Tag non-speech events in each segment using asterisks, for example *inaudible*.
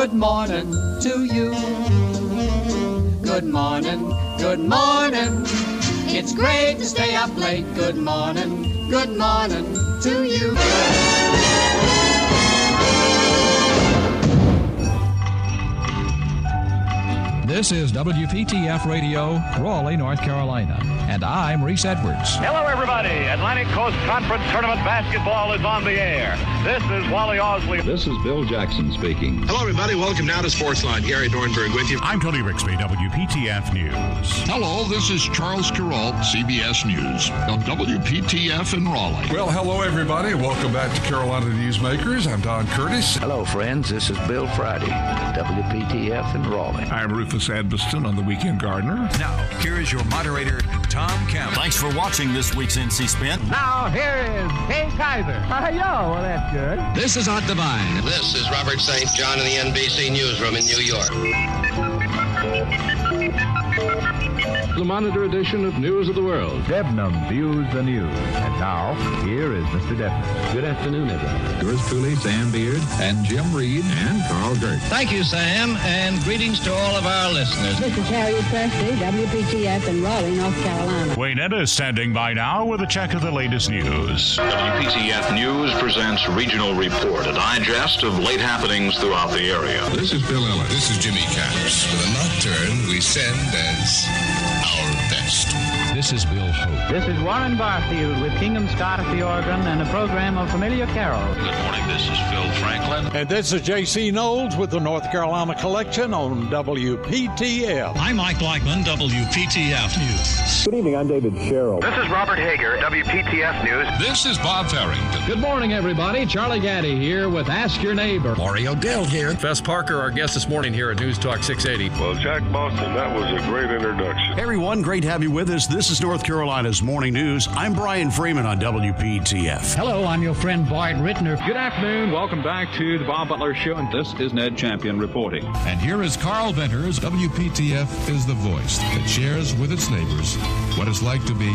Good morning to you. Good morning, good morning. It's great to stay up late. Good morning, good morning to you. This is WPTF Radio, Raleigh, North Carolina, and I'm Reese Edwards. Hello, everybody. Atlantic Coast Conference Tournament basketball is on the air. This is Wally Osley. This is Bill Jackson speaking. Hello, everybody. Welcome now to Sportsline. Gary Dornberg with you. I'm Tony Rixby, WPTF News. Hello, this is Charles Kuralt, CBS News, on WPTF in Raleigh. Well, hello, everybody. Welcome back to Carolina Newsmakers. I'm Don Curtis. Hello, friends. This is Bill Friday, WPTF in Raleigh. I'm Rufus Edmisten on the Weekend Gardener. Now, here is your moderator, Tom Campbell. Thanks for watching this week's NC Spin. Now, here is Kay Kyser. Hi, ah, yo. Well, that's good. This is Art Divine. This is Robert St. John in the NBC Newsroom in New York. The Monitor edition of News of the World. Debnam views the news. And now, here is Mr. Debnam. Good afternoon, everyone. Yours truly, Sam Beard, and Jim Reed, and Carl Gert. Thank you, Sam, and greetings to all of our listeners. This is Harriet Presley, WPTF in Raleigh, North Carolina. Wayne is standing by now with a check of the latest news. WPTF News presents Regional Report, a digest of late happenings throughout the area. This is Bill Ellis. This is Jimmy Capps. With a nocturne we send as our best. This is Bill Hope. This is Warren Barfield with Kingdom Scott at the organ and a program of familiar carols. Good morning, this is Phil Franklin. And this is J.C. Knowles with the North Carolina Collection on WPTF. I'm Mike Blackman, WPTF News. Good evening, I'm David Sherrill. This is Robert Hager, WPTF News. This is Bob Farrington. Good morning, everybody. Charlie Gaddy here with Ask Your Neighbor. Mario Dell here. Fess Parker, our guest this morning here at News Talk 680. Well, Jack Boston, that was a great introduction. Hey, everyone, great to have you with us. This is North Carolina's Morning News. I'm Brian Freeman on WPTF. Hello, I'm your friend Bart Rittner. Good afternoon. Welcome back to the Bob Butler Show, and this is Ned Champion reporting. And here is Carl Venters. WPTF is the voice that shares with its neighbors what it's like to be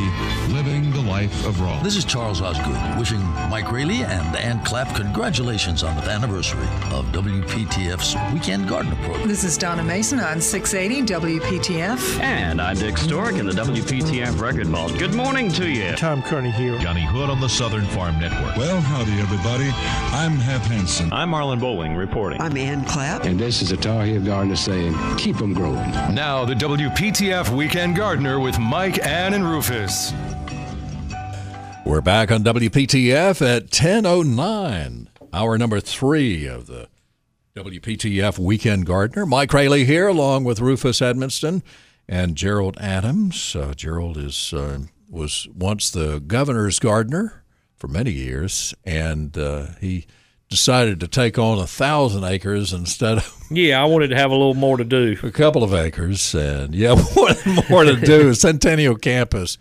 living the life of Raleigh. This is Charles Osgood wishing Mike Raley and Ann Clapp congratulations on the anniversary of WPTF's Weekend Gardener program. This is Donna Mason on 680 WPTF. And I'm Dick Stork in the WPTF Record Vault. Good morning to you. Tom Kearney here. Johnny Hood on the Southern Farm Network. Well, howdy, everybody. I'm Hap Hansen. I'm Marlon Bowling reporting. I'm Ann Clapp. And this is a Tar Heel Gardener saying, keep them growing. Now, the WPTF Weekend Gardener with Mike, Ann, and Rufus. We're back on WPTF at 10.09, hour number three of the WPTF Weekend Gardener. Mike Raley here, along with Rufus Edmisten and Gerald Adams. Uh, Gerald is uh, was once the governor's gardener for many years, and uh, he decided to take on a thousand acres instead of *laughs* yeah i wanted to have a little more to do. a couple of acres and yeah *laughs* wanted more to do. *laughs* Centennial campus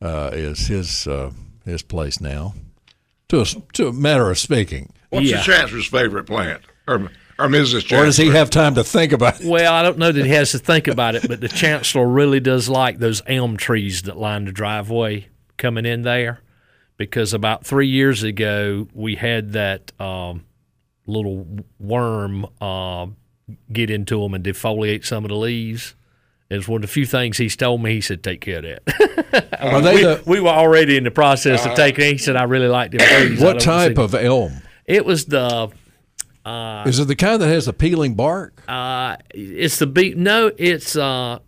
uh, is his uh, his place now. To a, to a matter of speaking. What's yeah. the chancellor's favorite plant? Or, or mrs chancellor or does he have time to think about it well i don't know that he has to think about it but the chancellor really does like those elm trees that line the driveway coming in there because about three years ago we had that um, little worm uh, get into them and defoliate some of the leaves. It's one of the few things he's told me. He said, "Take care of that." *laughs* we, the, we, were already in the process uh, of taking. He said, "I really liked them trees." What type of elm? It was the. Uh, Is it the kind that has the peeling bark? Uh, it's the be- No, it's uh,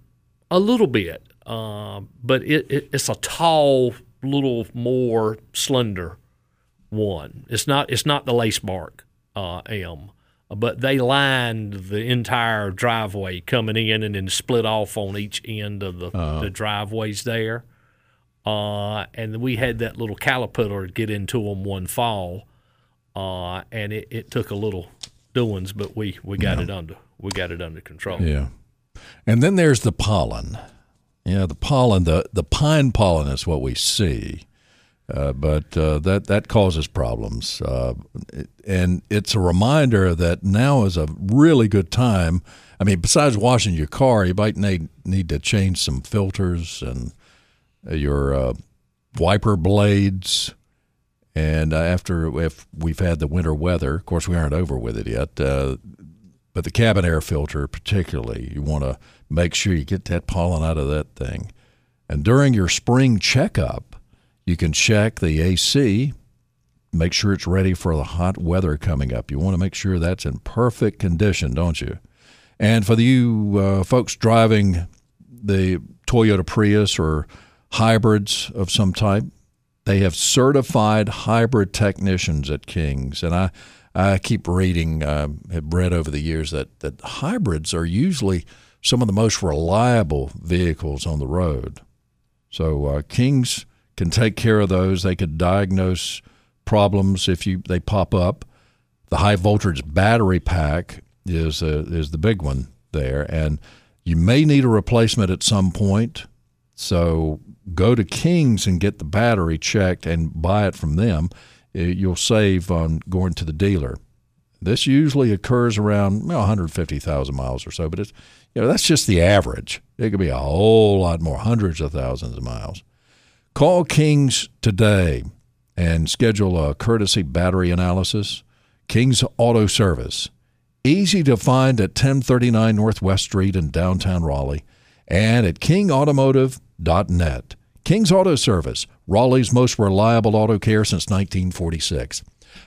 a little bit, but it, it, it's a tall little more slender one. It's not it's not the lace bark uh, elm, but they lined the entire driveway coming in and then split off on each end of the, uh-huh. the driveways there. Uh, and we had that little caterpillar get into them one fall, uh, and it, it took a little doings, but we, we got yeah. it under we got it under control. Yeah, and then there's the pollen. Yeah, the pollen, the, the pine pollen is what we see, uh, but uh, that that causes problems, uh, and it's a reminder that now is a really good time. I mean, besides washing your car, you might need need to change some filters and your uh, wiper blades, And uh, after if we've had the winter weather, of course we aren't over with it yet, uh, but the cabin air filter particularly, you want to make sure you get that pollen out of that thing. And during your spring checkup, you can check the AC, make sure it's ready for the hot weather coming up. You want to make sure that's in perfect condition, don't you? And for the you uh, folks driving the Toyota Prius or hybrids of some type, they have certified hybrid technicians at King's, and I I keep reading, uh, have read over the years that that hybrids are usually some of the most reliable vehicles on the road. So uh, King's can take care of those. They could diagnose problems if you they pop up. The high voltage battery pack is uh, is the big one there, and you may need a replacement at some point. So go to King's and get the battery checked and buy it from them. Uh, you'll save on going to the dealer. This usually occurs around well, 150,000 miles or so, but it's you know that's just the average. It could be a whole lot more, hundreds of thousands of miles. Call King's today and schedule a courtesy battery analysis. King's Auto Service, easy to find at 1039 Northwest Street in downtown Raleigh, and at KingAutomotive Net. King's Auto Service, Raleigh's most reliable auto care since 1946.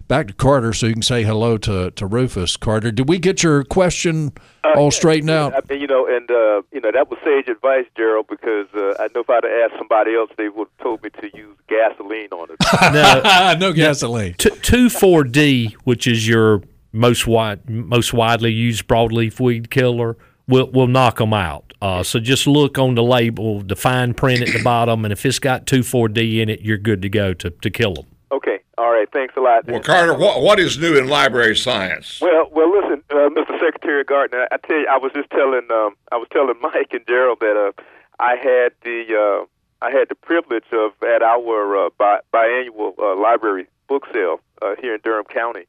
Back to Carter so you can say hello to, to Rufus. Carter, did we get your question uh, all yeah, straightened out? I mean, you know, and, uh, you know, that was sage advice, Gerald, because uh, I know if I'd have asked somebody else, they would have told me to use gasoline on it. *laughs* *laughs* no, no gasoline. T- 2,4-D, which is your most wide, most widely used broadleaf weed killer, will will knock them out. Uh, so just look on the label, the fine print at the bottom, and if it's got 2,4-D in it, you're good to go to, to kill them. Okay. All right. Thanks a lot. Well, Carter, what, what is new in library science? Well, well, listen, uh, Mr. Secretary Gardner, I tell you, I was just telling, um, I was telling *laughs* Mike and Gerald that uh, I had the, uh, I had the privilege of at our uh, bi- biannual uh, library book sale uh, here in Durham County.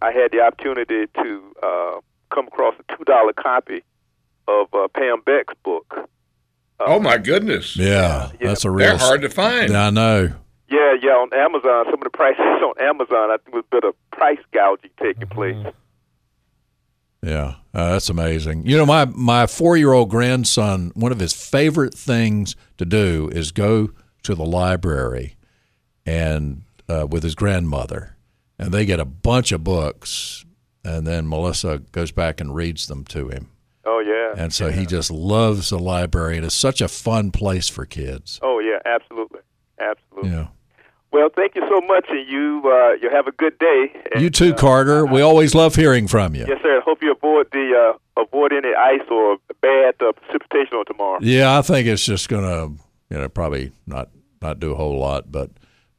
I had the opportunity to uh, come across a two dollar copy of uh, Pam Beck's book. Uh, oh my goodness! Yeah, yeah. that's a real. They're hard to find. Yeah, I know. Yeah, yeah. On Amazon, some of the prices *laughs* on Amazon, I think was a bit of price gouging taking place. Yeah, uh, that's amazing. You know, my my four year old grandson, one of his favorite things to do is go to the library and uh, with his grandmother, and they get a bunch of books, and then Melissa goes back and reads them to him. Oh yeah. And so yeah. he just loves the library. It is such a fun place for kids. Oh yeah, absolutely, absolutely. Yeah. Well, thank you so much, and you uh, you have a good day. And, you too, uh, Carter. we always love hearing from you. Yes, sir. Hope you avoid the uh, avoid any ice or bad uh, precipitation on tomorrow. Yeah, I think it's just gonna you know probably not not do a whole lot, but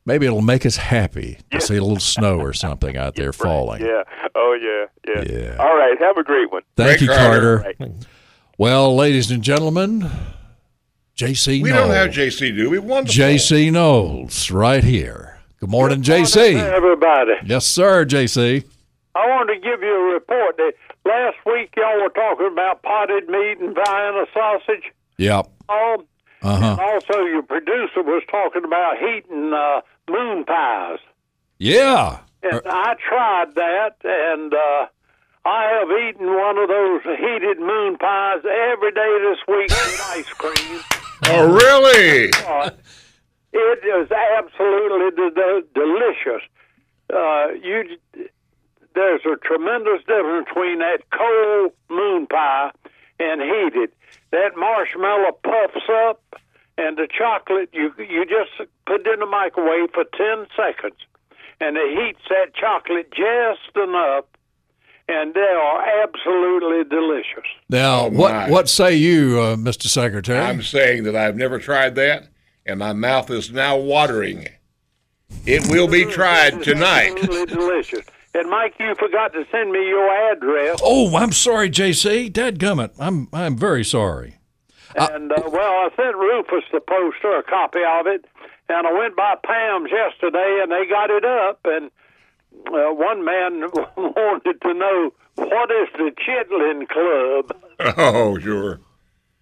maybe it'll make us happy to see a little snow or something out there *laughs* falling. Yeah. Oh yeah. Yeah. Yeah. All right. Have a great one. Thank Great you, Carter. Carter. Right. Well, ladies and gentlemen, JC We Knowles. don't have JC, do we? Wonderful. JC Knowles, right here. Good morning, Good JC. morning, everybody. Yes, sir, JC. I wanted to give you a report that last week y'all were talking about potted meat and Vienna sausage. Yep. Um, Uh-huh. And also, your producer was talking about heating uh, moon pies. Yeah. And I tried that, and uh, I have eaten one of those heated moon pies every day this week with ice cream. Oh, really? Uh, it is absolutely de- de- delicious. Uh, you, there's a tremendous difference between that cold moon pie and heated. That marshmallow puffs up, and the chocolate you you just put it in the microwave for ten seconds, and it heats that chocolate just enough, and they are absolutely delicious. Now, Oh, what what say you, uh, Mr. Secretary? I'm saying that I've never tried that, and my mouth is now watering. It will be tried tonight. Absolutely delicious. And Mike, you forgot to send me your address. oh, I'm sorry, JC. Dadgummit. I'm I'm very sorry. And uh, well, I sent Rufus the poster, a copy of it, and I went by Pam's yesterday, and they got it up. And uh, one man *laughs* wanted to know what is the Chitlin Club. Oh, sure.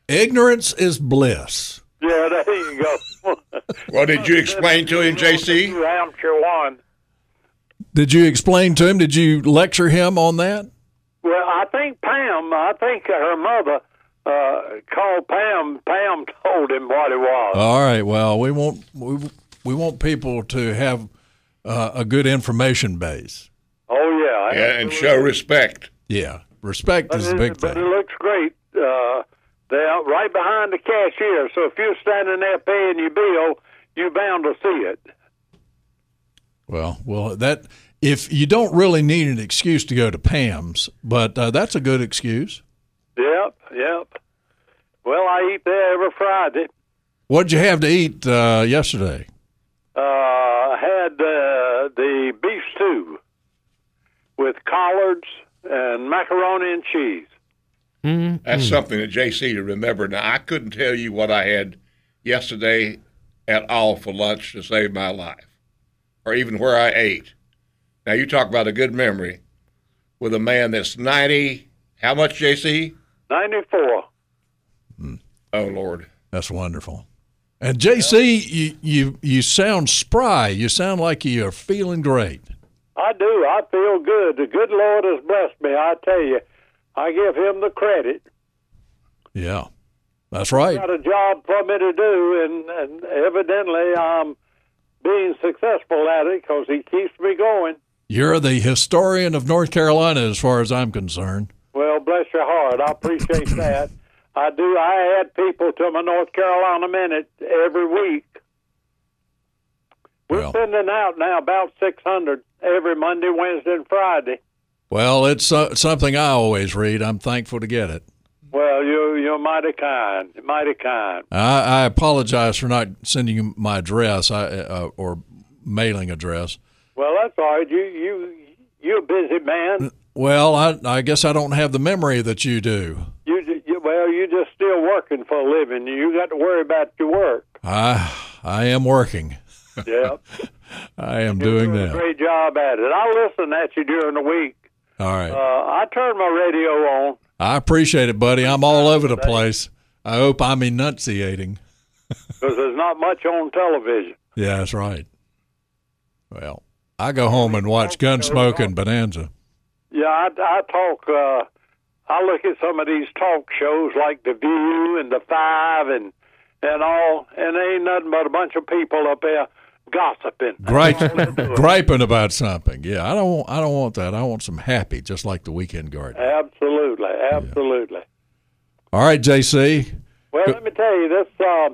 Ignorance is bliss. Yeah, there you go. *laughs* Well, did you explain to him, JC? New Hampshire one. Did you explain to him? Did you lecture him on that? Well, I think Pam, I think her mother uh, called Pam. Pam *laughs* told him what it was. All right. Well, we want we, we want people to have uh, a good information base. Oh yeah, yeah and show respect. Yeah, respect but is a big but thing. it looks great. Uh, they're right behind the cashier, so if you're standing there paying your bill, you're bound to see it. Well, well, that if you don't really need an excuse to go to Pam's, but uh, that's a good excuse. Yep, yep. Well, I eat there every Friday. What'd you have to eat uh, yesterday? Uh, I had uh, the beef stew with collards and macaroni and cheese. Mm-hmm. That's something that JC to remember. Now, I couldn't tell you what I had yesterday at all for lunch to save my life, or even where I ate. Now, you talk about a good memory with a man that's 90. How much, JC? 94. Hmm. Oh, Lord. That's wonderful. And JC, you, you you sound spry. You sound like you're feeling great. I do. I feel good. The good Lord has blessed me. I tell you, I give Him the credit. Yeah, that's right. He's got a job for me to do, and, and evidently I'm being successful at it because He keeps me going. You're the historian of North Carolina, as far as I'm concerned. Well, bless your heart. I appreciate that. I do. I add people to my North Carolina Minute every week. We're well, sending out now about 600 every Monday, Wednesday, and Friday. Well, it's uh, something I always read. I'm thankful to get it. Well, you, you're mighty kind, mighty kind. I, I apologize for not sending you my address I, uh, or mailing address. Well, that's all right. You, you, you're a busy man. Well, I, I guess I don't have the memory that you do. You, you well, you're just still working for a living. You got to worry about your work. I I am working. Yeah, *laughs* I am you're doing, doing that. A great job at it. I listen at you during the week. All right. Uh, I turn my radio on. I appreciate it, buddy. I'm all over the place. I hope I'm enunciating. *laughs* Because there's not much on television. Yeah, that's right. Well, I go home and watch Gunsmoke and Bonanza. Yeah, I, I talk. Uh, I look at some of these talk shows like The View and The Five and and all, and there ain't nothing but a bunch of people up there gossiping, *laughs* Gripe, griping about something. Yeah, I don't. Want, I don't want that. I want some happy, just like the Weekend Garden. Absolutely, absolutely. All right, JC. Well, let me tell you, this uh,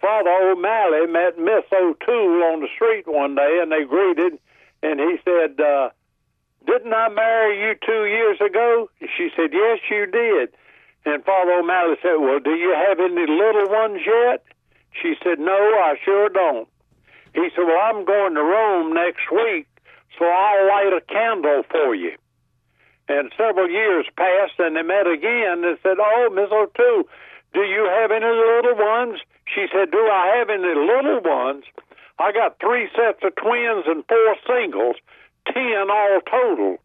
Father O'Malley met Miss O'Toole on the street one day, and they greeted, and he said, uh, "Didn't I marry you two years ago?" She said, "Yes, you did." And Father O'Malley said, "Well, do you have any little ones yet?" She said, "No, I sure don't." He said, "Well, I'm going to Rome next week, so I'll light a candle for you." And several years passed, and they met again. And said, "Oh, Miss O'Toole, do you have any little ones?" She said, "Do I have any little ones? I got three sets of twins and four singles, ten all total."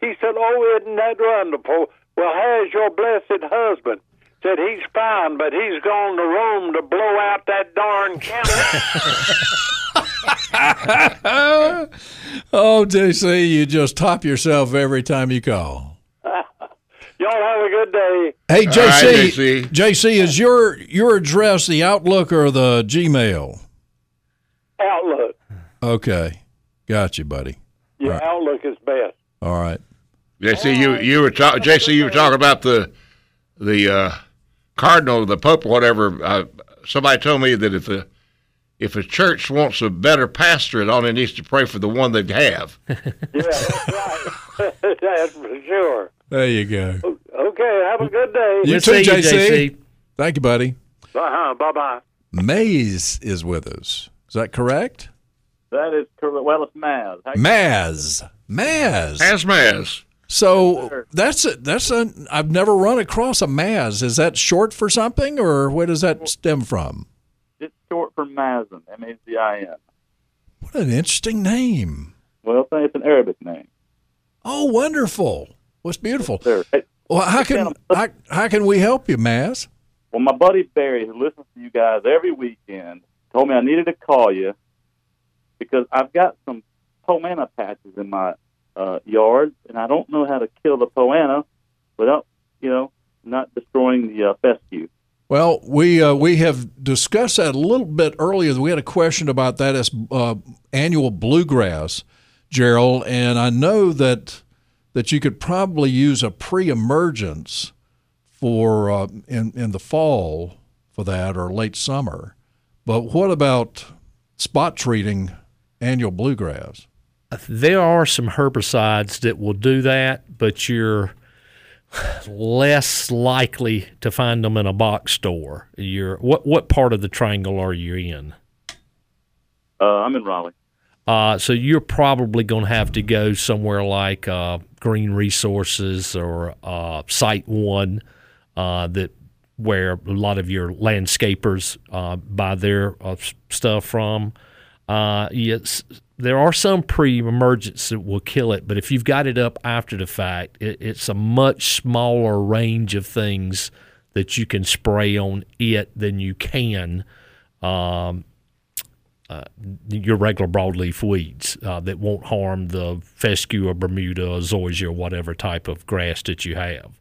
He said, "Oh, isn't that wonderful? Well, how's your blessed husband?" Said he's fine, but he's gone to Rome to blow out that darn candle. *laughs* *laughs* oh, JC, you just top yourself every time you call. *laughs* Y'all have a good day. Hey, JC, right, JC. JC, is your your address the Outlook or the Gmail? Outlook. Okay, got you, buddy. Your Right. Outlook is best. All right. JC, you you were ta- JC, you were talking about the the uh, cardinal, the pope, or whatever. Uh, somebody told me that if a if a church wants a better pastor, it only needs to pray for the one they have. *laughs* Yeah, that's right. *laughs* that's for sure. There you go. Okay, have a good day. You We'll too, see you, JC. JC. Thank you, buddy. Uh-huh, bye-bye. Mays is with us. Is that correct? That is correct. Well, it's Maz. How you- Maz. Maz. Asmaz. So that's a, that's a I've never run across a Maz. Is that short for something, or where does that stem from? It's short for Mazin, M-A-Z-I-N. What an interesting name. Well, it's an Arabic name. Oh, wonderful. What's beautiful? There. Hey, Well, how can how, how can we help you, Maz? Well, my buddy Barry, who listens to you guys every weekend, told me I needed to call you because I've got some Poa annua patches in my uh, yard, and I don't know how to kill the Poa annua without, you know, not destroying the uh, fescue. Well, we uh, we have discussed that a little bit earlier. We had a question about that as uh, annual bluegrass, Gerald, and I know that that you could probably use a pre-emergence for uh, in in the fall for that or late summer. But what about spot treating annual bluegrass? There are some herbicides that will do that, but you're less likely to find them in a box store. You're what what part of the triangle are you in? Uh, I'm in Raleigh. Uh, so you're probably going to have to go somewhere like uh, Green Resources or uh, SiteOne, uh, that where a lot of your landscapers uh, buy their stuff from. Yes, there are some pre-emergents that will kill it, but if you've got it up after the fact, it, it's a much smaller range of things that you can spray on it than you can um, uh, your regular broadleaf weeds uh, that won't harm the fescue or Bermuda or zoysia or whatever type of grass that you have.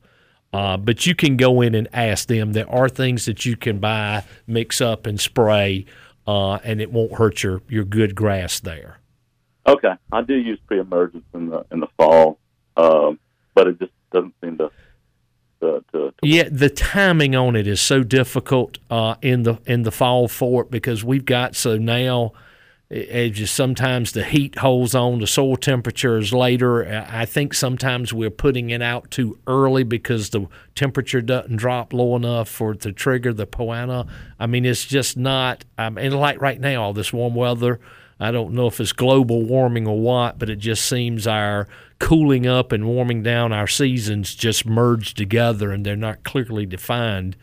Uh, but you can go in and ask them. There are things that you can buy, mix up, and spray, uh, and it won't hurt your, your good grass there. Okay, I do use pre-emergence in the in the fall, um, but it just doesn't seem to. To, to, yeah, the timing on it is so difficult uh, in the in the fall for it because we've got so now it just sometimes the heat holds on the soil temperatures later. I think sometimes we're putting it out too early because the temperature doesn't drop low enough for it to trigger the Poa annua. I mean it's just not I mean, like right now all this warm weather I don't know if it's global warming or what, but it just seems our cooling up and warming down our seasons just merge together and they're not clearly defined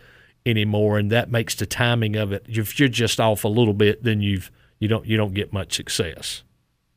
anymore. And that makes the timing of it if you're just off a little bit then you've you don't you don't get much success.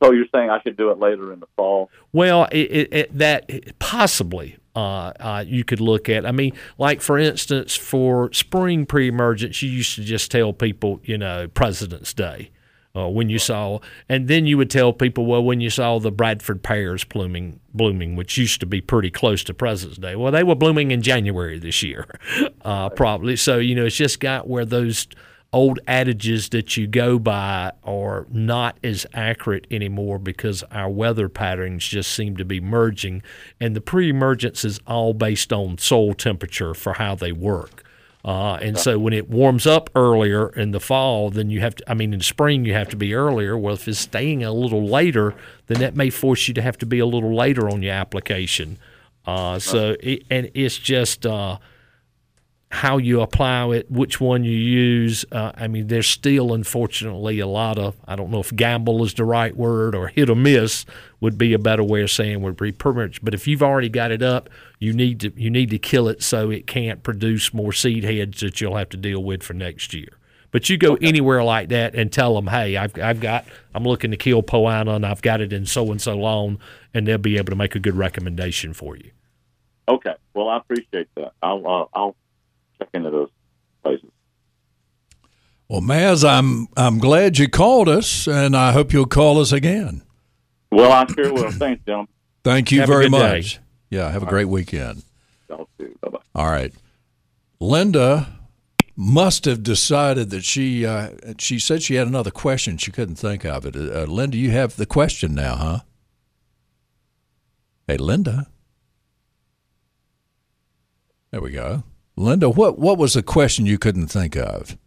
So you're saying I should do it later in the fall? Well, it, it, it, that possibly uh, uh, you could look at. I mean, like for instance, for spring pre-emergence, you used to just tell people, you know, President's Day uh, when you saw, and then you would tell people, well, when you saw the Bradford pears blooming, blooming, which used to be pretty close to President's Day. Well, they were blooming in January this year, *laughs* uh, probably. So you know, it's just got where those old adages that you go by are not as accurate anymore because our weather patterns just seem to be merging, and the pre-emergence is all based on soil temperature for how they work. Uh, and so when it warms up earlier in the fall, then you have to, I mean, in spring, you have to be earlier. Well, if it's staying a little later, then that may force you to have to be a little later on your application. Uh, so, it, and it's just, uh, how you apply it, which one you use. Uh, I mean, there's still, unfortunately, a lot of, I don't know if gamble is the right word or hit or miss would be a better way of saying would be permanent. But if you've already got it up, you need to you need to kill it so it can't produce more seed heads that you'll have to deal with for next year. But you go okay. anywhere like that and tell them, hey, I've, I've got, I'm looking to kill Poa annua and I've got it in so and so long, and they'll be able to make a good recommendation for you. Okay. Well, I appreciate that. I'll, uh, I'll check into those places. Well, Maz, I'm I'm glad you called us, and I hope you'll call us again. Well, I sure will. Thanks, John. Thank you have very much. Day. Yeah, have All a great right. weekend. Y'all too. Bye bye. All right, Linda must have decided that she uh, she said she had another question she couldn't think of it. Uh, Linda, you have the question now, huh? Hey, Linda. There we go. Linda, what, what was the question you couldn't think of?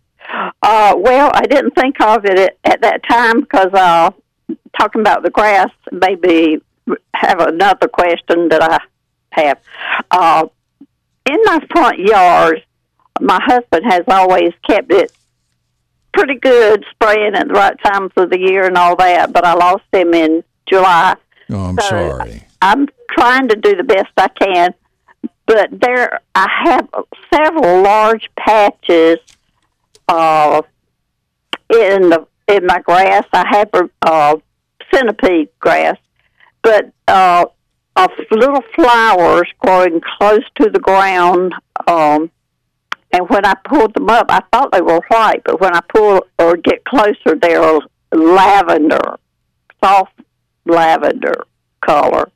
Uh, well, I didn't think of it at, at that time because uh, talking about the grass, maybe have another question that I have. Uh, in my front yard, my husband has always kept it pretty good, spraying at the right times of the year and all that, but I lost him in July. Oh, I'm so sorry. I'm trying to do the best I can but there I have several large patches uh, in the in my grass. I have uh, centipede grass, but uh, of little flowers growing close to the ground. Um, and when I pulled them up, I thought they were white, but when I pull or get closer, they're lavender, soft lavender color.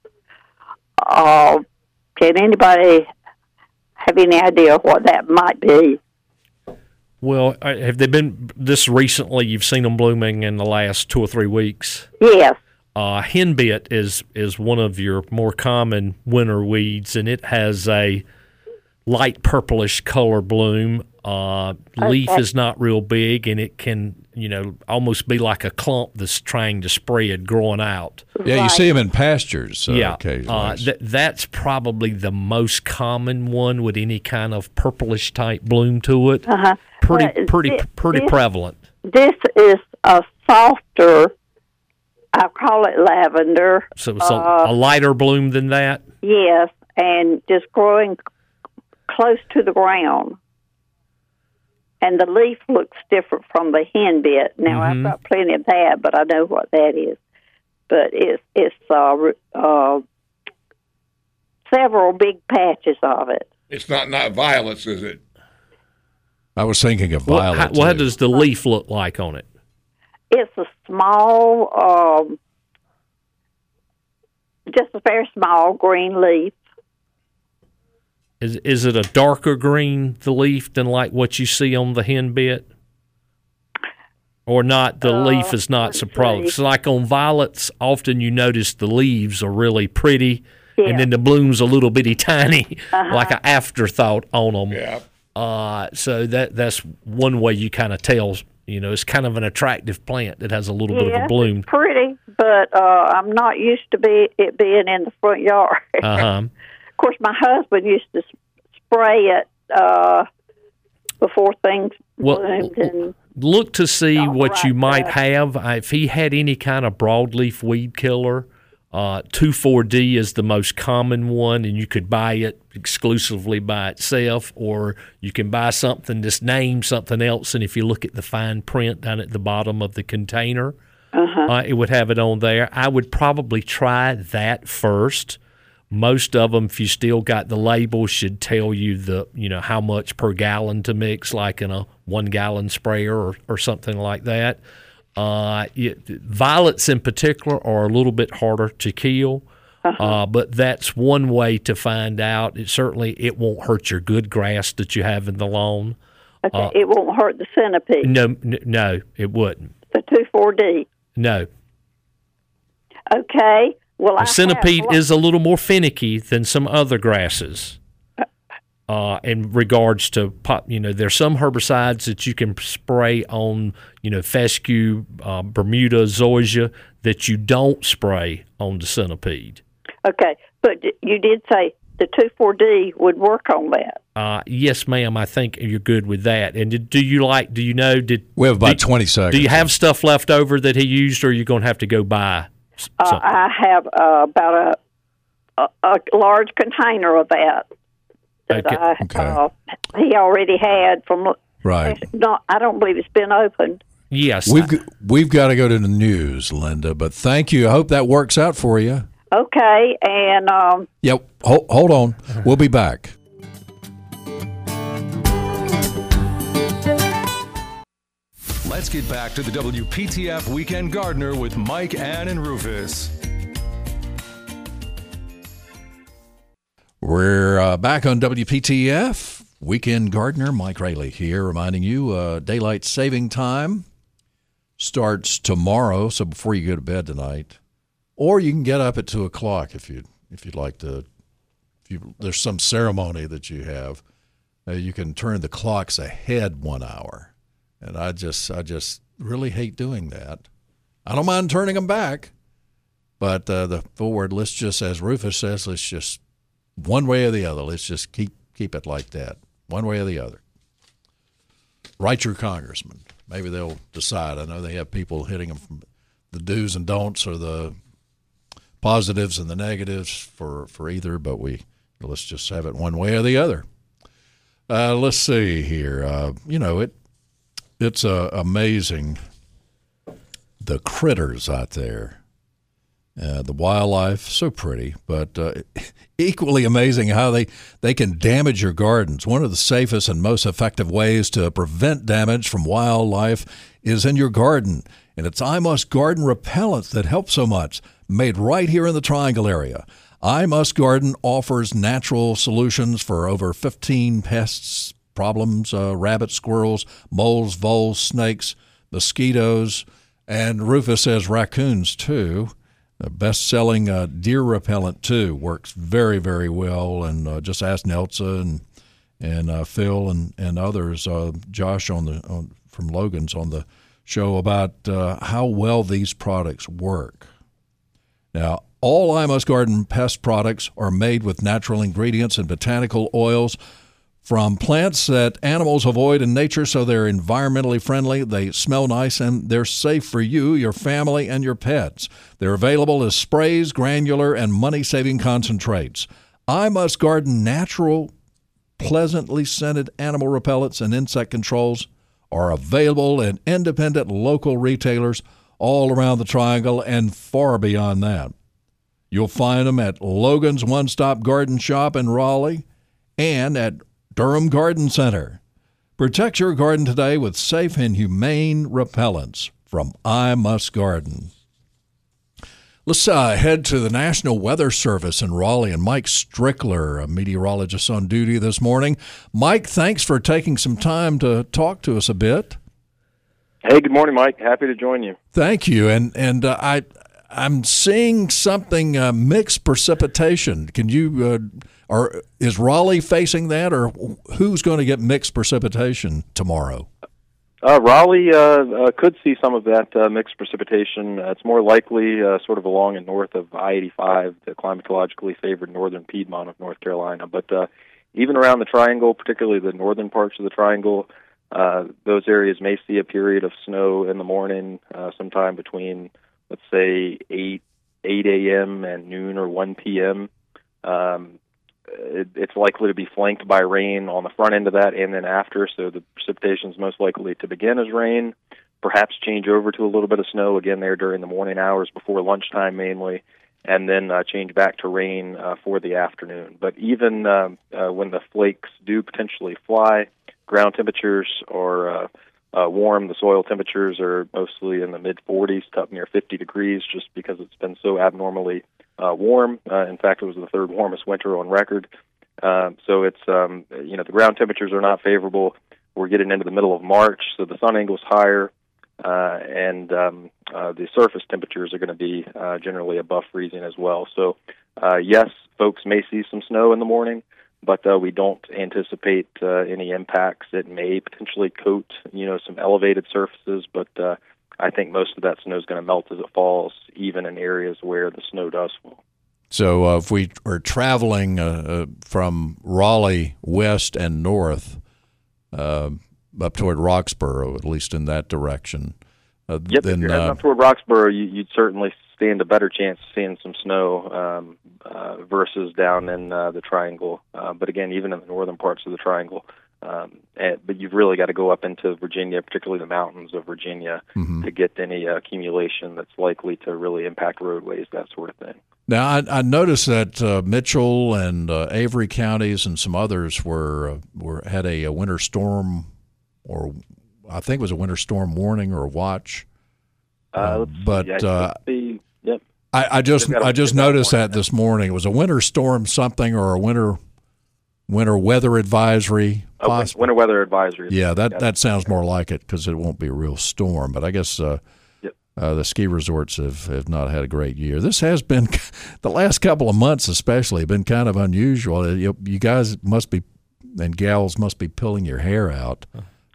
Uh, can anybody have any idea what that might be? Well, have they been this recently? You've seen them blooming in the last two or three weeks. Yes. Uh, henbit is is one of your more common winter weeds, and it has a light purplish color bloom. Uh, okay. Leaf is not real big, and it can you know almost be like a clump that's trying to spread growing out. Yeah, right. you see them in pastures. Uh, yeah, uh, th- that's probably the most common one with any kind of purplish type bloom to it. Uh-huh. Pretty, pretty, this, pretty prevalent. This is a softer. I call it lavender. So it's a, a uh, lighter bloom than that. Yes, and just growing close to the ground. And the leaf looks different from the henbit. Now mm-hmm. I've got plenty of that, but I know what that is. But it's it's uh, uh, several big patches of it. It's not not violets, is it? I was thinking of violet. What, what does the leaf look like on it? It's a small, um, just a very small green leaf. Is is it a darker green the leaf than like what you see on the henbit? Or not? The uh, leaf is not so prominent. So like on violets, often you notice the leaves are really pretty, yeah. and then the bloom's a little bitty tiny, uh-huh. like an afterthought on them. Yeah. Uh, so that that's one way you kind of tell. You know, it's kind of an attractive plant that has a little yes, bit of a bloom. It's pretty, but uh, I'm not used to be it being in the front yard. uh huh *laughs* course, my husband used to spray it uh, before things well, bloomed. And look to see what right you might have. If he had any kind of broadleaf weed killer, uh, 2,4-D is the most common one, and you could buy it exclusively by itself, or you can buy something that's named something else. And if you look at the fine print down at the bottom of the container, uh-huh. uh, it would have it on there. I would probably try that first most of them, if you still got the label, should tell you the you know how much per gallon to mix, like in a one gallon sprayer or, or something like that. Uh, it, violets in particular are a little bit harder to kill, uh-huh. uh, but that's one way to find out. It certainly it won't hurt your good grass that you have in the lawn. Okay, uh, it won't hurt the centipede. No, no, it wouldn't. The two four D. No. Okay. Well, the centipede is a little more finicky than some other grasses. Uh, in regards to pop, you know, there's some herbicides that you can spray on, you know, fescue, uh, Bermuda, zoysia that you don't spray on the centipede. Okay, but you did say the two four D would work on that. Uh, yes, ma'am. I think you're good with that. And did, do you like? Do you know? Did we have about did, twenty seconds? Do you have stuff left over that he used, or are you going to have to go buy? Uh, I have uh, about a, a, a large container of that that okay. I, okay. Uh, he already had from right. Not, I don't believe it's been opened. Yes, we've we've got to go to the news, Linda. But thank you. I hope that works out for you. Okay, and um, yep. Hold, hold on. We'll be back. Let's get back to the WPTF Weekend Gardener with Mike, Ann, and Rufus. We're uh, back on WPTF Weekend Gardener. Mike Raley here, reminding you uh, daylight saving time starts tomorrow. So before you go to bed tonight, or you can get up at two o'clock if you if you'd like to. If you, there's some ceremony that you have, uh, you can turn the clocks ahead one hour and I just I just really hate doing that. I don't mind turning them back, but uh, the forward let's just as Rufus says, let's just one way or the other. Let's just keep keep it like that, one way or the other. Write your congressman. Maybe they'll decide. I know they have people hitting them from the do's and don'ts or the positives and the negatives for, for either, but we let's just have it one way or the other. Uh, let's see here. Uh, you know, it it's uh, amazing the critters out there. Uh, the wildlife, so pretty, but uh, *laughs* equally amazing how they, they can damage your gardens. One of the safest and most effective ways to prevent damage from wildlife is in your garden. And it's I Must Garden Repellent that helps so much, made right here in the Triangle area. I Must Garden offers natural solutions for over 15 pests problems uh, rabbits, squirrels, moles, voles, snakes, mosquitoes, and Rufus says raccoons too. The best selling uh, deer repellent too works very, very well. And uh, just ask Nelsa and and uh, Phil and and others, uh, Josh on the on, from Logan's on the show about uh, how well these products work. Now, all I Must Garden pest products are made with natural ingredients and botanical oils from plants that animals avoid in nature so they're environmentally friendly, they smell nice, and they're safe for you, your family, and your pets. They're available as sprays, granular, and money saving concentrates. I Must Garden natural, pleasantly scented animal repellents and insect controls are available in independent local retailers all around the triangle and far beyond that. You'll find them at Logan's One Stop Garden Shop in Raleigh and at Durham Garden Center. Protect your garden today with safe and humane repellents from I Must Garden. Let's uh, head to the National Weather Service in Raleigh and Mike Strickler, a meteorologist on duty this morning. Mike, thanks for taking some time to talk to us a bit. Hey, good morning, Mike. Happy to join you. Thank you. And and uh, I I'm seeing something uh, mixed precipitation. Can you uh, or is Raleigh facing that, or who's going to get mixed precipitation tomorrow? Uh, Raleigh uh, uh, could see some of that uh, mixed precipitation. Uh, it's more likely uh, sort of along and north of I-85, the climatologically favored northern Piedmont of North Carolina. But uh, even around the Triangle, particularly the northern parts of the Triangle, uh, those areas may see a period of snow in the morning, uh, sometime between, let's say, 8 8 a.m. and noon or 1 p.m. Um, it, it's likely to be flanked by rain on the front end of that and then after. So the precipitation is most likely to begin as rain, perhaps change over to a little bit of snow again there during the morning hours before lunchtime mainly, and then uh, change back to rain uh, for the afternoon. But even um, uh, when the flakes do potentially fly, ground temperatures are uh, uh, warm. The soil temperatures are mostly in the mid 40s to up near 50 degrees just because it's been so abnormally uh, warm. Uh, in fact, it was the third warmest winter on record. Uh, so it's um, you know the ground temperatures are not favorable. We're getting into the middle of March, so the sun angle's higher, uh, and um, uh, the surface temperatures are going to be uh, generally above freezing as well. So uh, yes, folks may see some snow in the morning, but uh, we don't anticipate uh, any impacts. It may potentially coat you know some elevated surfaces, but uh, I think most of that snow is going to melt as it falls, even in areas where the snow does fall. So, uh, if we are traveling uh, uh, from Raleigh west and north uh, up toward Roxboro, at least in that direction, uh, yep, then if you're heading up toward Roxboro, you, would certainly stand a better chance of seeing some snow um, versus down in the Triangle. but again, even in the northern parts of the Triangle, um, and, but you've really got to go up into Virginia, particularly the mountains of Virginia, mm-hmm. to get any uh, accumulation that's likely to really impact roadways, that sort of thing. Now, I, I noticed that uh, Mitchell and uh, Avery counties and some others were uh, were had a, a, winter storm, or I think it was a winter storm warning or a watch. Uh, but yeah, uh, yep. I, I just I just noticed that, that this morning. It was a winter storm something or a winter winter weather advisory. Oh, winter weather advisory. Yeah, that that sounds more like it because it won't be a real storm. But I guess uh, yep. uh, the ski resorts have, have not had a great year. This has been the last couple of months, especially, been kind of unusual. You, you guys must be and gals must be pulling your hair out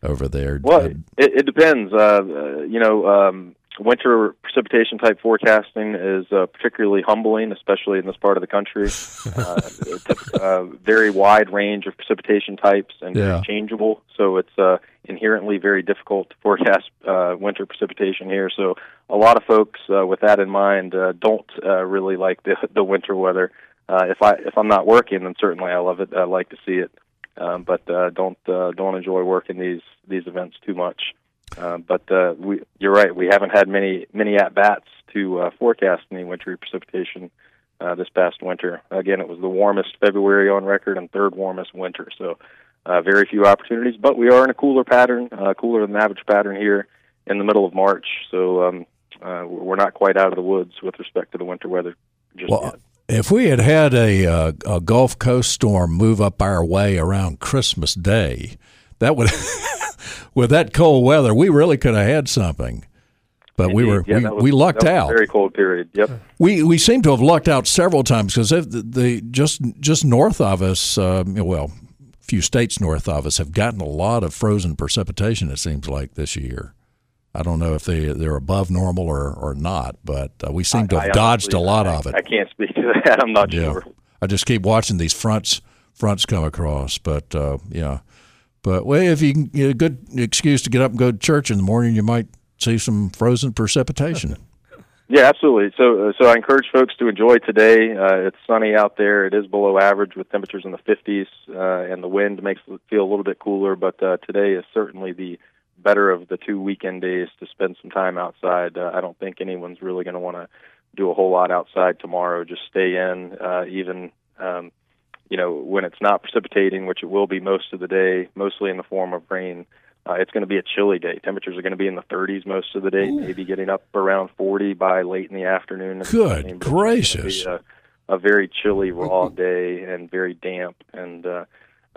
over there. Well, it, it depends. Uh, you know, um, winter precipitation type forecasting is uh, particularly humbling, especially in this part of the country. *laughs* uh, it's a uh, very wide range of precipitation types and yeah. changeable, so it's uh, inherently very difficult to forecast uh, winter precipitation here. So a lot of folks, uh, with that in mind, uh, don't uh, really like the the winter weather. Uh, if I if I'm not working, then certainly I love it. I like to see it, um, but uh, don't uh, don't enjoy working these these events too much. Uh, but uh, we, you're right. We haven't had many many at bats to uh, forecast any wintry precipitation uh, this past winter. Again, it was the warmest February on record and third warmest winter. So uh, very few opportunities. But we are in a cooler pattern, uh, cooler than average pattern here. in the middle of March. So um, uh, we're not quite out of the woods with respect to the winter weather just well, yet. If we had had a, uh, a Gulf Coast storm move up our way around Christmas Day, that would, *laughs* with that cold weather, we really could have had something. But Indeed. we were yeah, we, was, we lucked out. very cold period. Yep. We we seem to have lucked out several times because the, the just just north of us, uh, well, a few states north of us have gotten a lot of frozen precipitation. It seems like this year. I don't know if they they're above normal or, or not, but uh, we seem to have I, I dodged a lot I, of it. I can't speak to *laughs* that. I'm not yeah. sure. I just keep watching these fronts fronts come across, but uh, yeah. But well, if you can get a good excuse to get up and go to church in the morning, you might see some frozen precipitation. *laughs* Yeah, absolutely. So, so I encourage folks to enjoy today. Uh, it's sunny out there. It is below average with temperatures in the 50s, uh, and the wind makes it feel a little bit cooler. But uh, today is certainly the better of the two weekend days to spend some time outside. Uh, I don't think anyone's really going to want to do a whole lot outside tomorrow. Just stay in, uh, even um, you know when it's not precipitating, which it will be most of the day, mostly in the form of rain. Uh, it's going to be a chilly day. Temperatures are going to be in the 30s most of the day, Ooh. maybe getting up around 40 by late in the afternoon. Good gracious! A, a, very chilly, raw day and very damp, and uh,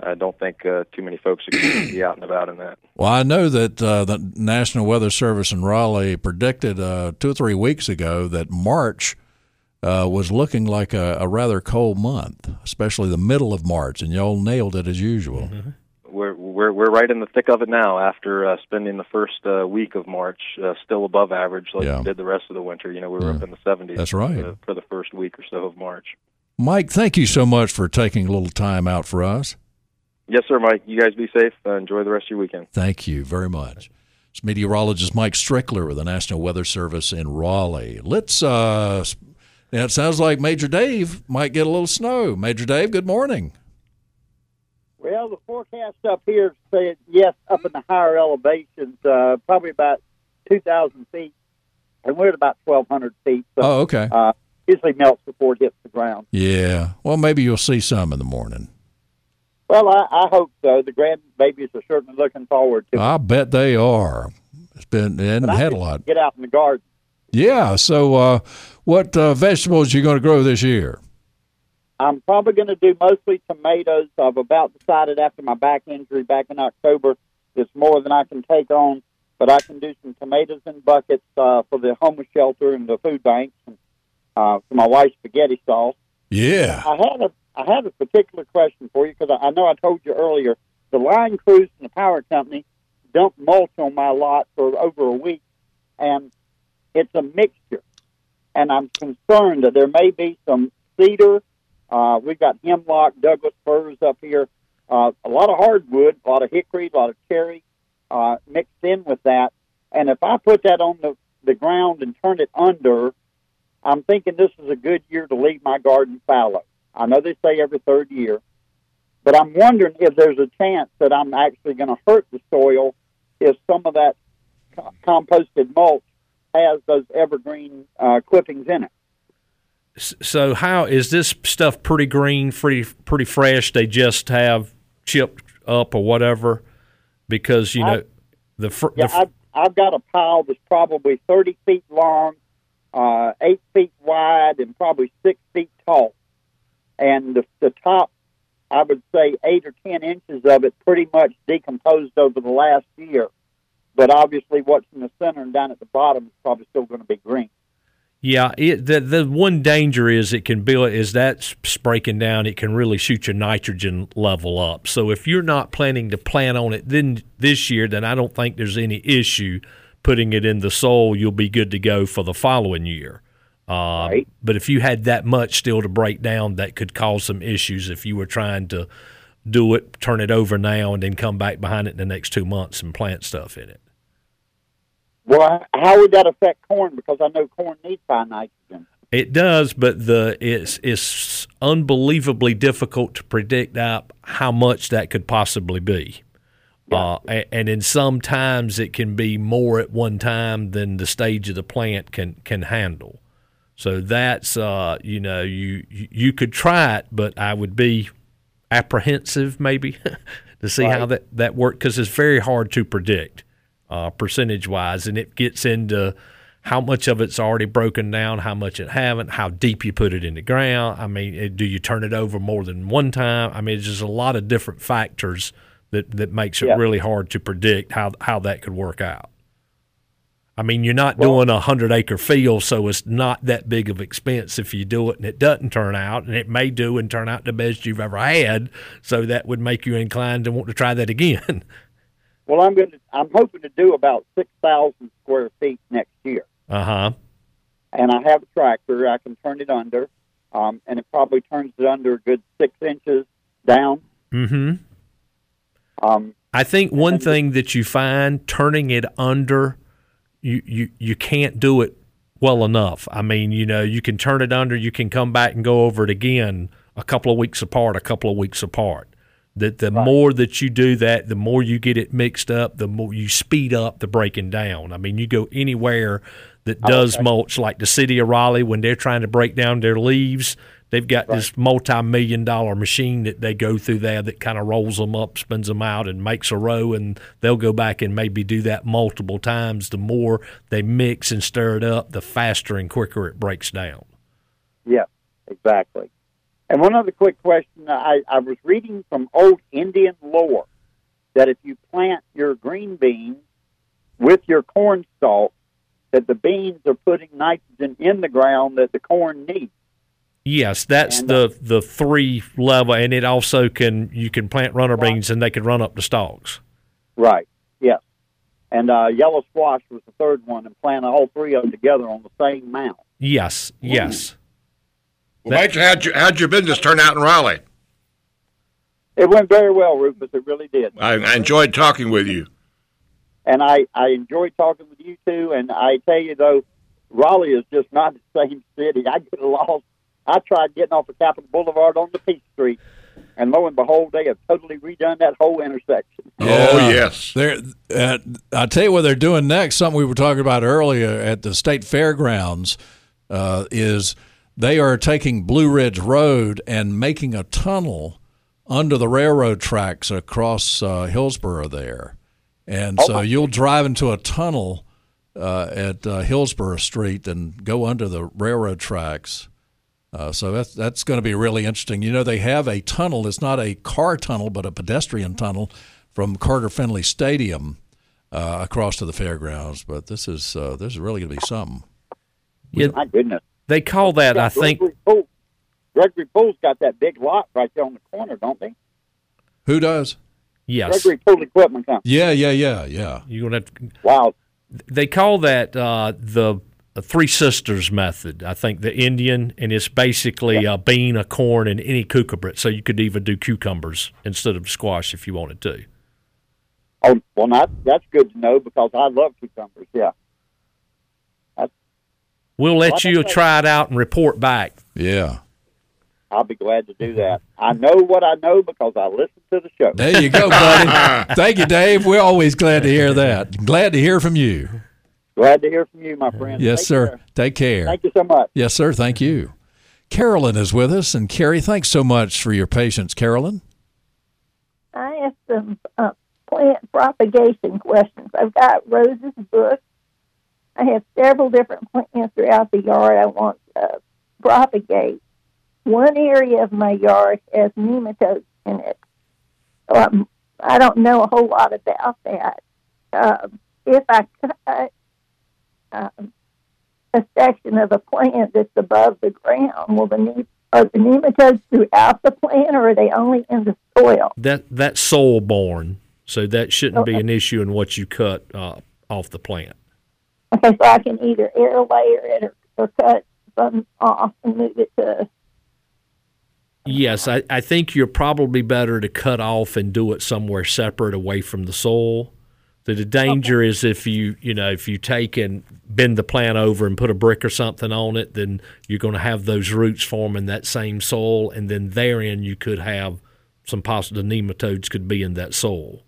I don't think uh, too many folks are going to be out and about in that. *clears throat* Well, I know that uh, the National Weather Service in Raleigh predicted uh, two or three weeks ago that March. Uh, was looking like a, a, rather cold month, especially the middle of March, and y'all nailed it as usual. Mm-hmm we're we're we're right in the thick of it now. After uh, spending the first uh, week of March uh, still above average, like yeah. we did the rest of the winter. You know, we were yeah. up in the seventies. That's right for, for the first week or so of March. Mike, thank you so much for taking a little time out for us. Yes, sir, Mike. You guys be safe. Uh, enjoy the rest of your weekend. Thank you very much. It's meteorologist Mike Strickler with the National Weather Service in Raleigh. Let's. Uh, now it sounds like Major Dave might get a little snow. Major Dave, good morning. Well, the forecast up here said yes, up in the higher elevations, uh, probably about 2,000 feet, and we're at about 1,200 feet. So, oh, okay. Uh, usually melts before it hits the ground. Yeah. Well, maybe you'll see some in the morning. Well, I, I hope so. The grandbabies are certainly looking forward to it. I bet they are. It's been they hadn't had a lot. Get out in the garden. Yeah. So, uh, what uh, vegetables are you going to grow this year? I'm probably going to do mostly tomatoes. I've about decided after my back injury back in October, it's more than I can take on. But I can do some tomatoes in buckets uh, for the homeless shelter and the food banks, and uh, for my wife's spaghetti sauce. Yeah. I had a I have a particular question for you because I, I know I told you earlier the line crews and the power company dumped mulch on my lot for over a week, and it's a mixture. And I'm concerned that there may be some cedar uh, we've got hemlock, Douglas firs up here, uh, a lot of hardwood, a lot of hickory, a lot of cherry uh, mixed in with that. And if I put that on the, the ground and turn it under, I'm thinking this is a good year to leave my garden fallow. I know they say every third year, but I'm wondering if there's a chance that I'm actually going to hurt the soil if some of that co- composted mulch has those evergreen uh, clippings in it. So how is this stuff pretty green, pretty pretty fresh? They just have chipped up or whatever, because you know I, the, fr- yeah, the fr- I've, I've got a pile that's probably thirty feet long, uh, eight feet wide, and probably six feet tall, and the, the top, I would say eight or ten inches of it pretty much decomposed over the last year, but obviously what's in the center and down at the bottom is probably still going to be green. Yeah, it, the the one danger is it can build is that's breaking down. It can really shoot your nitrogen level up. So if you're not planning to plant on it then this year, then I don't think there's any issue putting it in the soil. You'll be good to go for the following year. Uh, right. But if you had that much still to break down, that could cause some issues if you were trying to do it, turn it over now, and then come back behind it in the next two months and plant stuff in it. Well, how would that affect corn? Because I know corn needs high nitrogen. It does, but the it's it's unbelievably difficult to predict out how much that could possibly be. Uh, and, and in some times it can be more at one time than the stage of the plant can can handle. So that's uh, you know you you could try it, but I would be apprehensive maybe *laughs* to see right. how that that worked because it's very hard to predict uh, percentage wise, and it gets into how much of it's already broken down, how much it haven't, how deep you put it in the ground. I mean, it, do you turn it over more than one time? I mean, it's just a lot of different factors that that makes it Yeah. really hard to predict how how that could work out. I mean, you're not Well- doing a hundred acre field, so it's not that big of expense if you do it and it doesn't turn out, and it may do and turn out the best you've ever had. So that would make you inclined to want to try that again. *laughs* Well, I'm going to. I'm hoping to do about six thousand square feet next year, Uh huh. and I have a tractor. I can turn it under, um, and it probably turns it under a good six inches down. Mm-hmm. Um, I think one thing that you find turning it under, you, you you can't do it well enough. I mean, you know, you can turn it under, you can come back and go over it again a couple of weeks apart, a couple of weeks apart. That the more that you do that, the more you get it mixed up, the more you speed up the breaking down. I mean, you go anywhere that oh, does mulch, like the city of Raleigh, when they're trying to break down their leaves, they've got this multi-million dollar machine that they go through there that kind of rolls them up, spins them out, and makes a row. And they'll go back and maybe do that multiple times. The more they mix and stir it up, the faster and quicker it breaks down. Yeah, exactly. And one other quick question: I, I was reading from old Indian lore that if you plant your green beans with your corn stalk, that the beans are putting nitrogen in the ground that the corn needs. Yes, that's And, uh, the the three level, and it also can you can plant runner beans and they can run up the stalks. Right. Yes. And uh, yellow squash was the third one, and plant all three of them together on the same mound. Yes, yes. Well, Major, how'd, you, how'd your business turn out in Raleigh? It went very well, Rufus. It really did. I, I enjoyed talking with you. and I I enjoy talking with you too. And I tell you though, Raleigh is just not the same city. I get lost. I tried getting off of Capital Boulevard on the Peace Street, and lo and behold, they have totally redone that whole intersection. Oh, yes. They're, uh, I'll tell you what they're doing next. Something we were talking about earlier at the state fairgrounds uh, is they are taking Blue Ridge Road and making a tunnel under the railroad tracks across uh, Hillsborough there, and so you'll drive into a tunnel uh, at uh, Hillsborough Street and go under the railroad tracks. Uh, so that's that's going to be really interesting. You know, they have a tunnel. It's not a car tunnel, but a pedestrian tunnel from Carter Finley Stadium uh, across to the fairgrounds. But this is uh, this is really going to be something. Yeah, My goodness. they call that I think Gregory Poole, Gregory Poole's got that big lot right there on the corner, don't they? Who does? yes. Gregory Poole Equipment Company. Yeah, yeah, yeah, yeah. You're gonna have to, Wow. they call that uh, the Three Sisters method. I think the Indian, and it's basically a uh, bean, a corn, and any cucumber. So you could even do cucumbers instead of squash if you wanted to. Oh, well, not, that's good to know because I love cucumbers. Yeah. We'll let Like you try it out and report back. Yeah. I'll be glad to do that. I know what I know because I listen to the show. There you go, buddy. *laughs* Thank you, Dave. We're always glad to hear that. Glad to hear from you. Glad to hear from you, my friend. Yes, Take sir. care. Take care. Thank you so much. Yes, sir. Thank you. Carolyn is with us, and Carrie, thanks so much for your patience, Carolyn. I have some uh, plant propagation questions. I've got roses, bush. I have several different plants throughout the yard I want to propagate. One area of my yard has nematodes in it. Um, I don't know a whole lot about that. Um, if I cut um, a section of a plant that's above the ground, will the ne- are the nematodes throughout the plant, or are they only in the soil? That that's soil borne, so that shouldn't be an issue in what you cut uh, off the plant. Okay, so I can either air layer it or, or cut some off and move it to. Yes, I, I think you're probably better to cut off and do it somewhere separate away from the soil. So the danger is if you you know if you take and bend the plant over and put a brick or something on it, then you're going to have those roots form in that same soil, and then therein you could have some possible nematodes could be in that soil.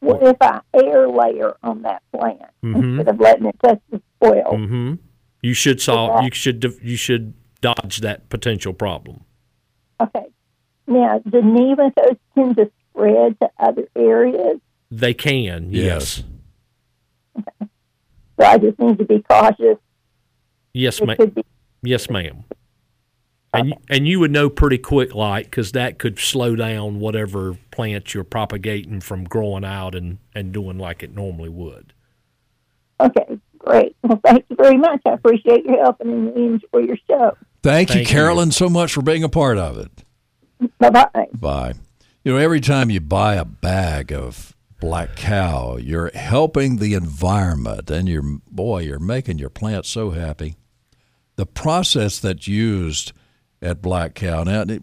What if I air layer on that plant Mhm. instead of letting it touch the soil? hmm You should solve. Okay. You should you should dodge that potential problem. Okay. Now, the nematodes tend to spread to other areas? They can, yes. So I just need to be cautious. Yes, ma'am. be Yes, ma'am. And and you would know pretty quick, like, because that could slow down whatever plants you're propagating from growing out and and doing like it normally would. okay. Great. Well, thank you very much. I appreciate your help and enjoy your show. Thank, you, Thank you. Carolyn, so much for being a part of it. Bye bye. Bye. You know, every time you buy a bag of Black Kow, you're helping the environment, and you're boy, you're making your plants so happy. The process that's used at Black Kow now, it,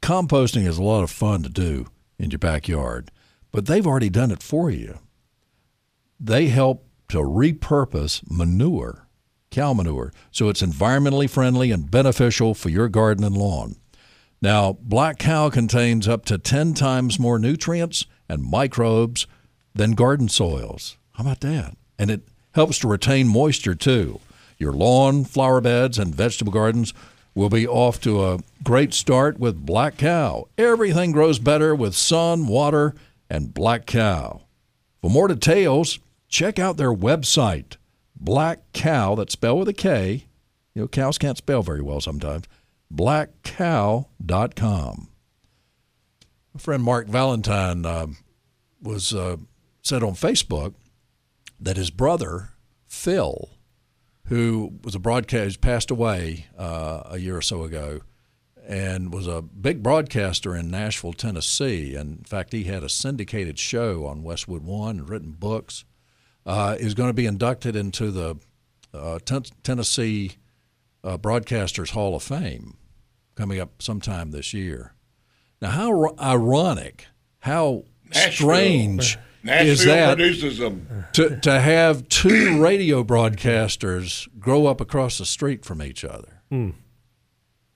composting is a lot of fun to do in your backyard, but they've already done it for you. They help to repurpose manure, cow manure, so it's environmentally friendly and beneficial for your garden and lawn. Now, Black Kow contains up to 10 times more nutrients and microbes than garden soils. How about that? And it helps to retain moisture too. Your lawn, flower beds, and vegetable gardens will be off to a great start with Black Kow. Everything grows better with sun, water, and Black Kow. For more details, check out their website, Black Kow, that's spelled with a K. You know, cows can't spell very well sometimes. Blackkow.com. My friend Mark Valentine uh, was uh, said on Facebook that his brother, Phil, who was a broadcast, passed away uh, a year or so ago, and was a big broadcaster in Nashville, Tennessee. And in fact, he had a syndicated show on Westwood One and written books. Is going to be inducted into the uh, Ten- Tennessee uh, Broadcasters Hall of Fame coming up sometime this year. Now, how ro- ironic, how Nashville. strange Nashville is that produces them. to, to have two *clears throat* radio broadcasters grow up across the street from each other?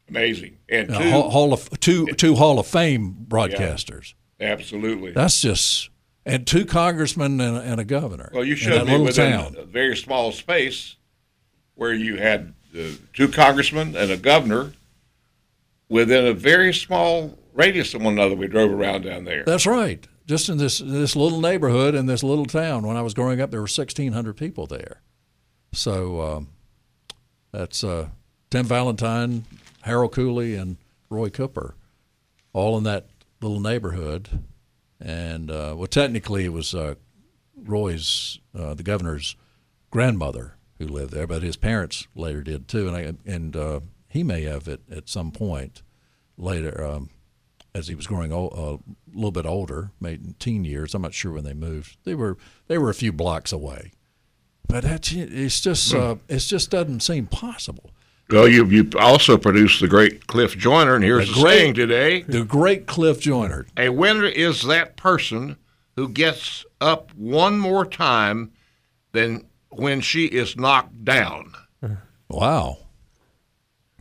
Amazing. And two, hall, hall of two two Hall of Fame broadcasters. absolutely. That's just and two congressmen and, and a governor. well, you in showed that me within town. a very small space where you had uh, two congressmen and a governor within a very small radius of one another. We drove around down there. That's right. Just in this this little neighborhood in this little town. When I was growing up, there were sixteen hundred people there. So um, that's uh, Tim Valentine, Harold Cooley, and Roy Cooper, all in that little neighborhood. And uh, well, technically, it was uh, Roy's, uh, the governor's grandmother, who lived there, but his parents later did too. And I, and uh, he may have it at some point later. Um, as he was growing old, a little bit older, made teen years. I'm not sure when they moved. They were they were a few blocks away, but that's it's just uh, it just doesn't seem possible. Well, you you also produced the great Cliff Joyner, and here's the, The great- saying today: The great Cliff Joyner. A winner is that person who gets up one more time than when she is knocked down. Wow,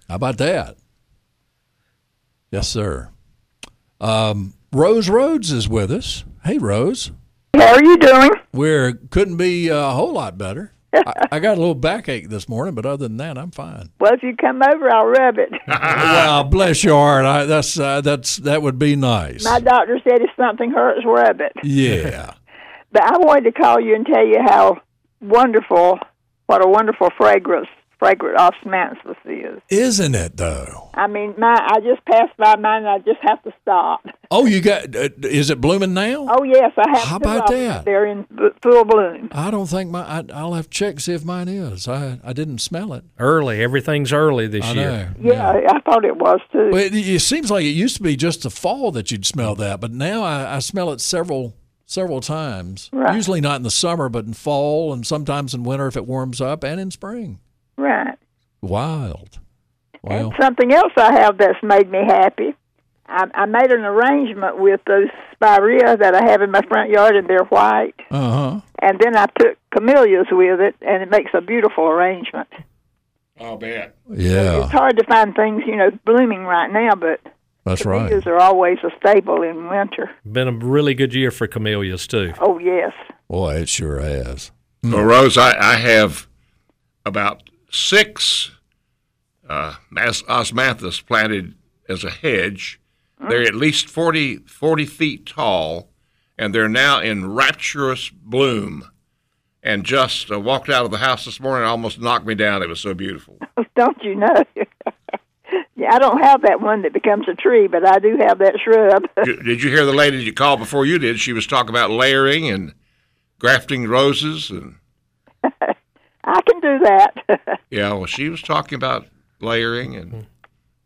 how about that? Yes, sir. Um, Rose Rhodes is with us. Hey, Rose. How are you doing? We're couldn't be a whole lot better. *laughs* I, I got a little backache this morning, but other than that, I'm fine. Well, if you come over, I'll rub it. *laughs* well, bless your heart. I, that's uh, that's that would be nice. My doctor said if something hurts, rub it. Yeah. *laughs* But I wanted to call you and tell you how wonderful, what a wonderful fragrance, fragrant osmanthus is. Isn't it though? I mean, my I just passed by mine and I just have to stop. Oh, you got? Uh, is it blooming now? Oh yes, I have. How about that? They're in full bloom. I don't think my. I, I'll have to check see if mine is. I I didn't smell it. Early, everything's early this I year. know. Yeah, I thought it was too. But it, it seems like it used to be just the fall that you'd smell that, but now I, I smell it several several times. Right. Usually not in the summer, but in fall and sometimes in winter if it warms up, and in spring. Right. Wild. Well, And something else I have that's made me happy. I, I made an arrangement with those spirea that I have in my front yard, and they're white. uh huh. And then I put camellias with it, and it makes a beautiful arrangement. I'll bet. Yeah, It's hard to find things, you know, blooming right now, but that's right. camellias are always a staple in winter. Been a really good year for camellias too. Oh yes. Boy, it sure has. Well, Rose, I, I have about six uh, osmanthus planted as a hedge. They're at least 40, 40 feet tall, and they're now in rapturous bloom. and just uh, walked out of the house this morning. and Almost knocked me down. It was so beautiful. *laughs* Don't you know? *laughs* yeah, I don't have that one that becomes a tree, but I do have that shrub. *laughs* did, did you hear the lady you called before you did? She was talking about layering and grafting roses and. I can do that. *laughs* yeah, well, she was talking about layering and.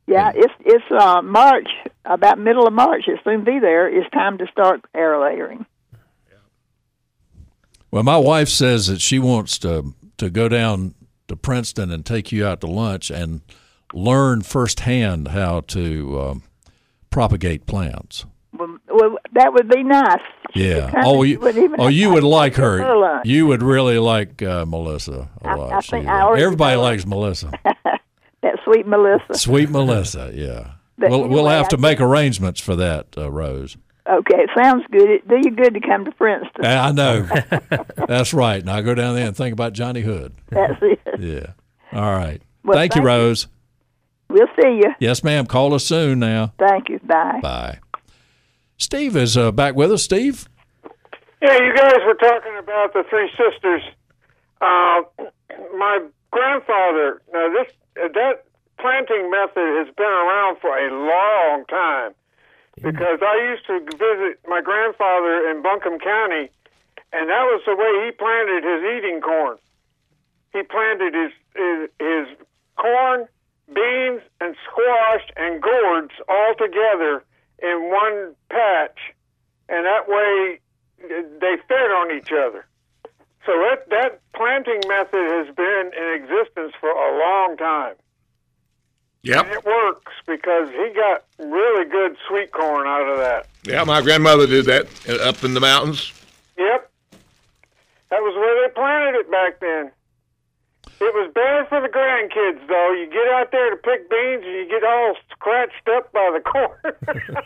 Yeah, it's it's uh, March, about middle of March. It'll soon be there. It's time to start air layering. Well, my wife says that she wants to to go down to Princeton and take you out to lunch and learn firsthand how to um, propagate plants. That would be nice. Yeah. Oh, you, oh, you would like her. You would really like uh, Melissa a lot. I, I think I everybody likes Melissa. *laughs* that sweet Melissa. Sweet Melissa, yeah. *laughs* But we'll, anyway, we'll have to make arrangements for that, uh, Rose. Okay, sounds good. It do you good to come to Princeton. I know. *laughs* That's right. Now go down there and think about Johnny Hood. That's it. Yeah. All right. Well, thank, thank, you, Rose. We'll see you. Yes, ma'am. Call us soon now. Thank you. Bye. Bye. Steve is uh, back with us. Steve? Yeah, you guys were talking about the three sisters. Uh, my grandfather, now this that planting method has been around for a long time because I used to visit my grandfather in Buncombe County, and that was the way he planted his eating corn. He planted his his, his corn, beans, and squash and gourds all together in one patch, and that way they fed on each other. So that that planting method has been in existence for a long time. Yep. And it works because he got really good sweet corn out of that. Yeah, my grandmother did that uh, up in the mountains. Yep. That was where they planted it back then. It was bad for the grandkids, though. You get out there to pick beans and you get all scratched up by the corn.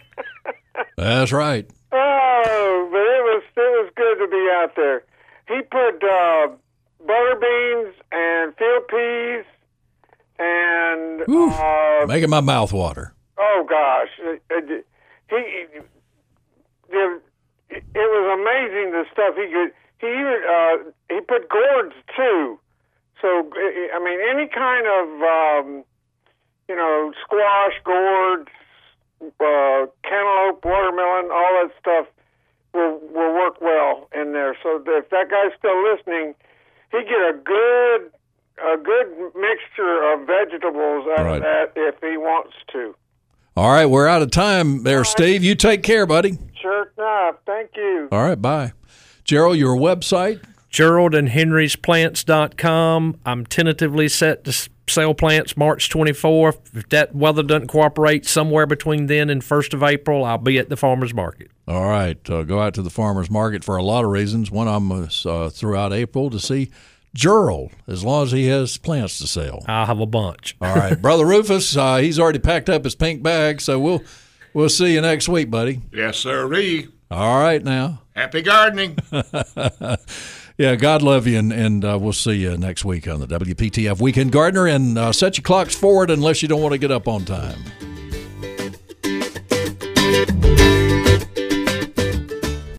*laughs* That's right. Oh, but it was it was good to be out there. He put uh, butter beans and field peas and uh, making my mouth water. Oh gosh, he, the, it was amazing the stuff he could. He even uh, he put gourds too. So I mean, any kind of um, you know squash, gourds, uh, cantaloupe, watermelon, all that stuff will will work well in there. So if that guy's still listening, he get a good a good mixture of vegetables out right. of that if he wants to. All right, we're out of time there, right. Steve. You take care, buddy. Sure enough. Thank you. All right, bye. Gerald, your website? Gerald and Henry's Plants.com. I'm tentatively set to sell plants March 24th. If that weather doesn't cooperate, somewhere between then and 1st of April, I'll be at the farmer's market. All right. Uh, go out to the farmer's market for a lot of reasons. One of them is uh, throughout April to see Gerald, as long as he has plants to sell. I'll have a bunch. All right, *laughs* brother Rufus, uh, he's already packed up his pink bag, so we'll we'll see you next week, buddy. Yes, sir. All right, now. Happy gardening. *laughs* Yeah, God love you, and, and uh, we'll see you next week on the WPTF Weekend Gardener. And uh, set your clocks forward unless you don't want to get up on time.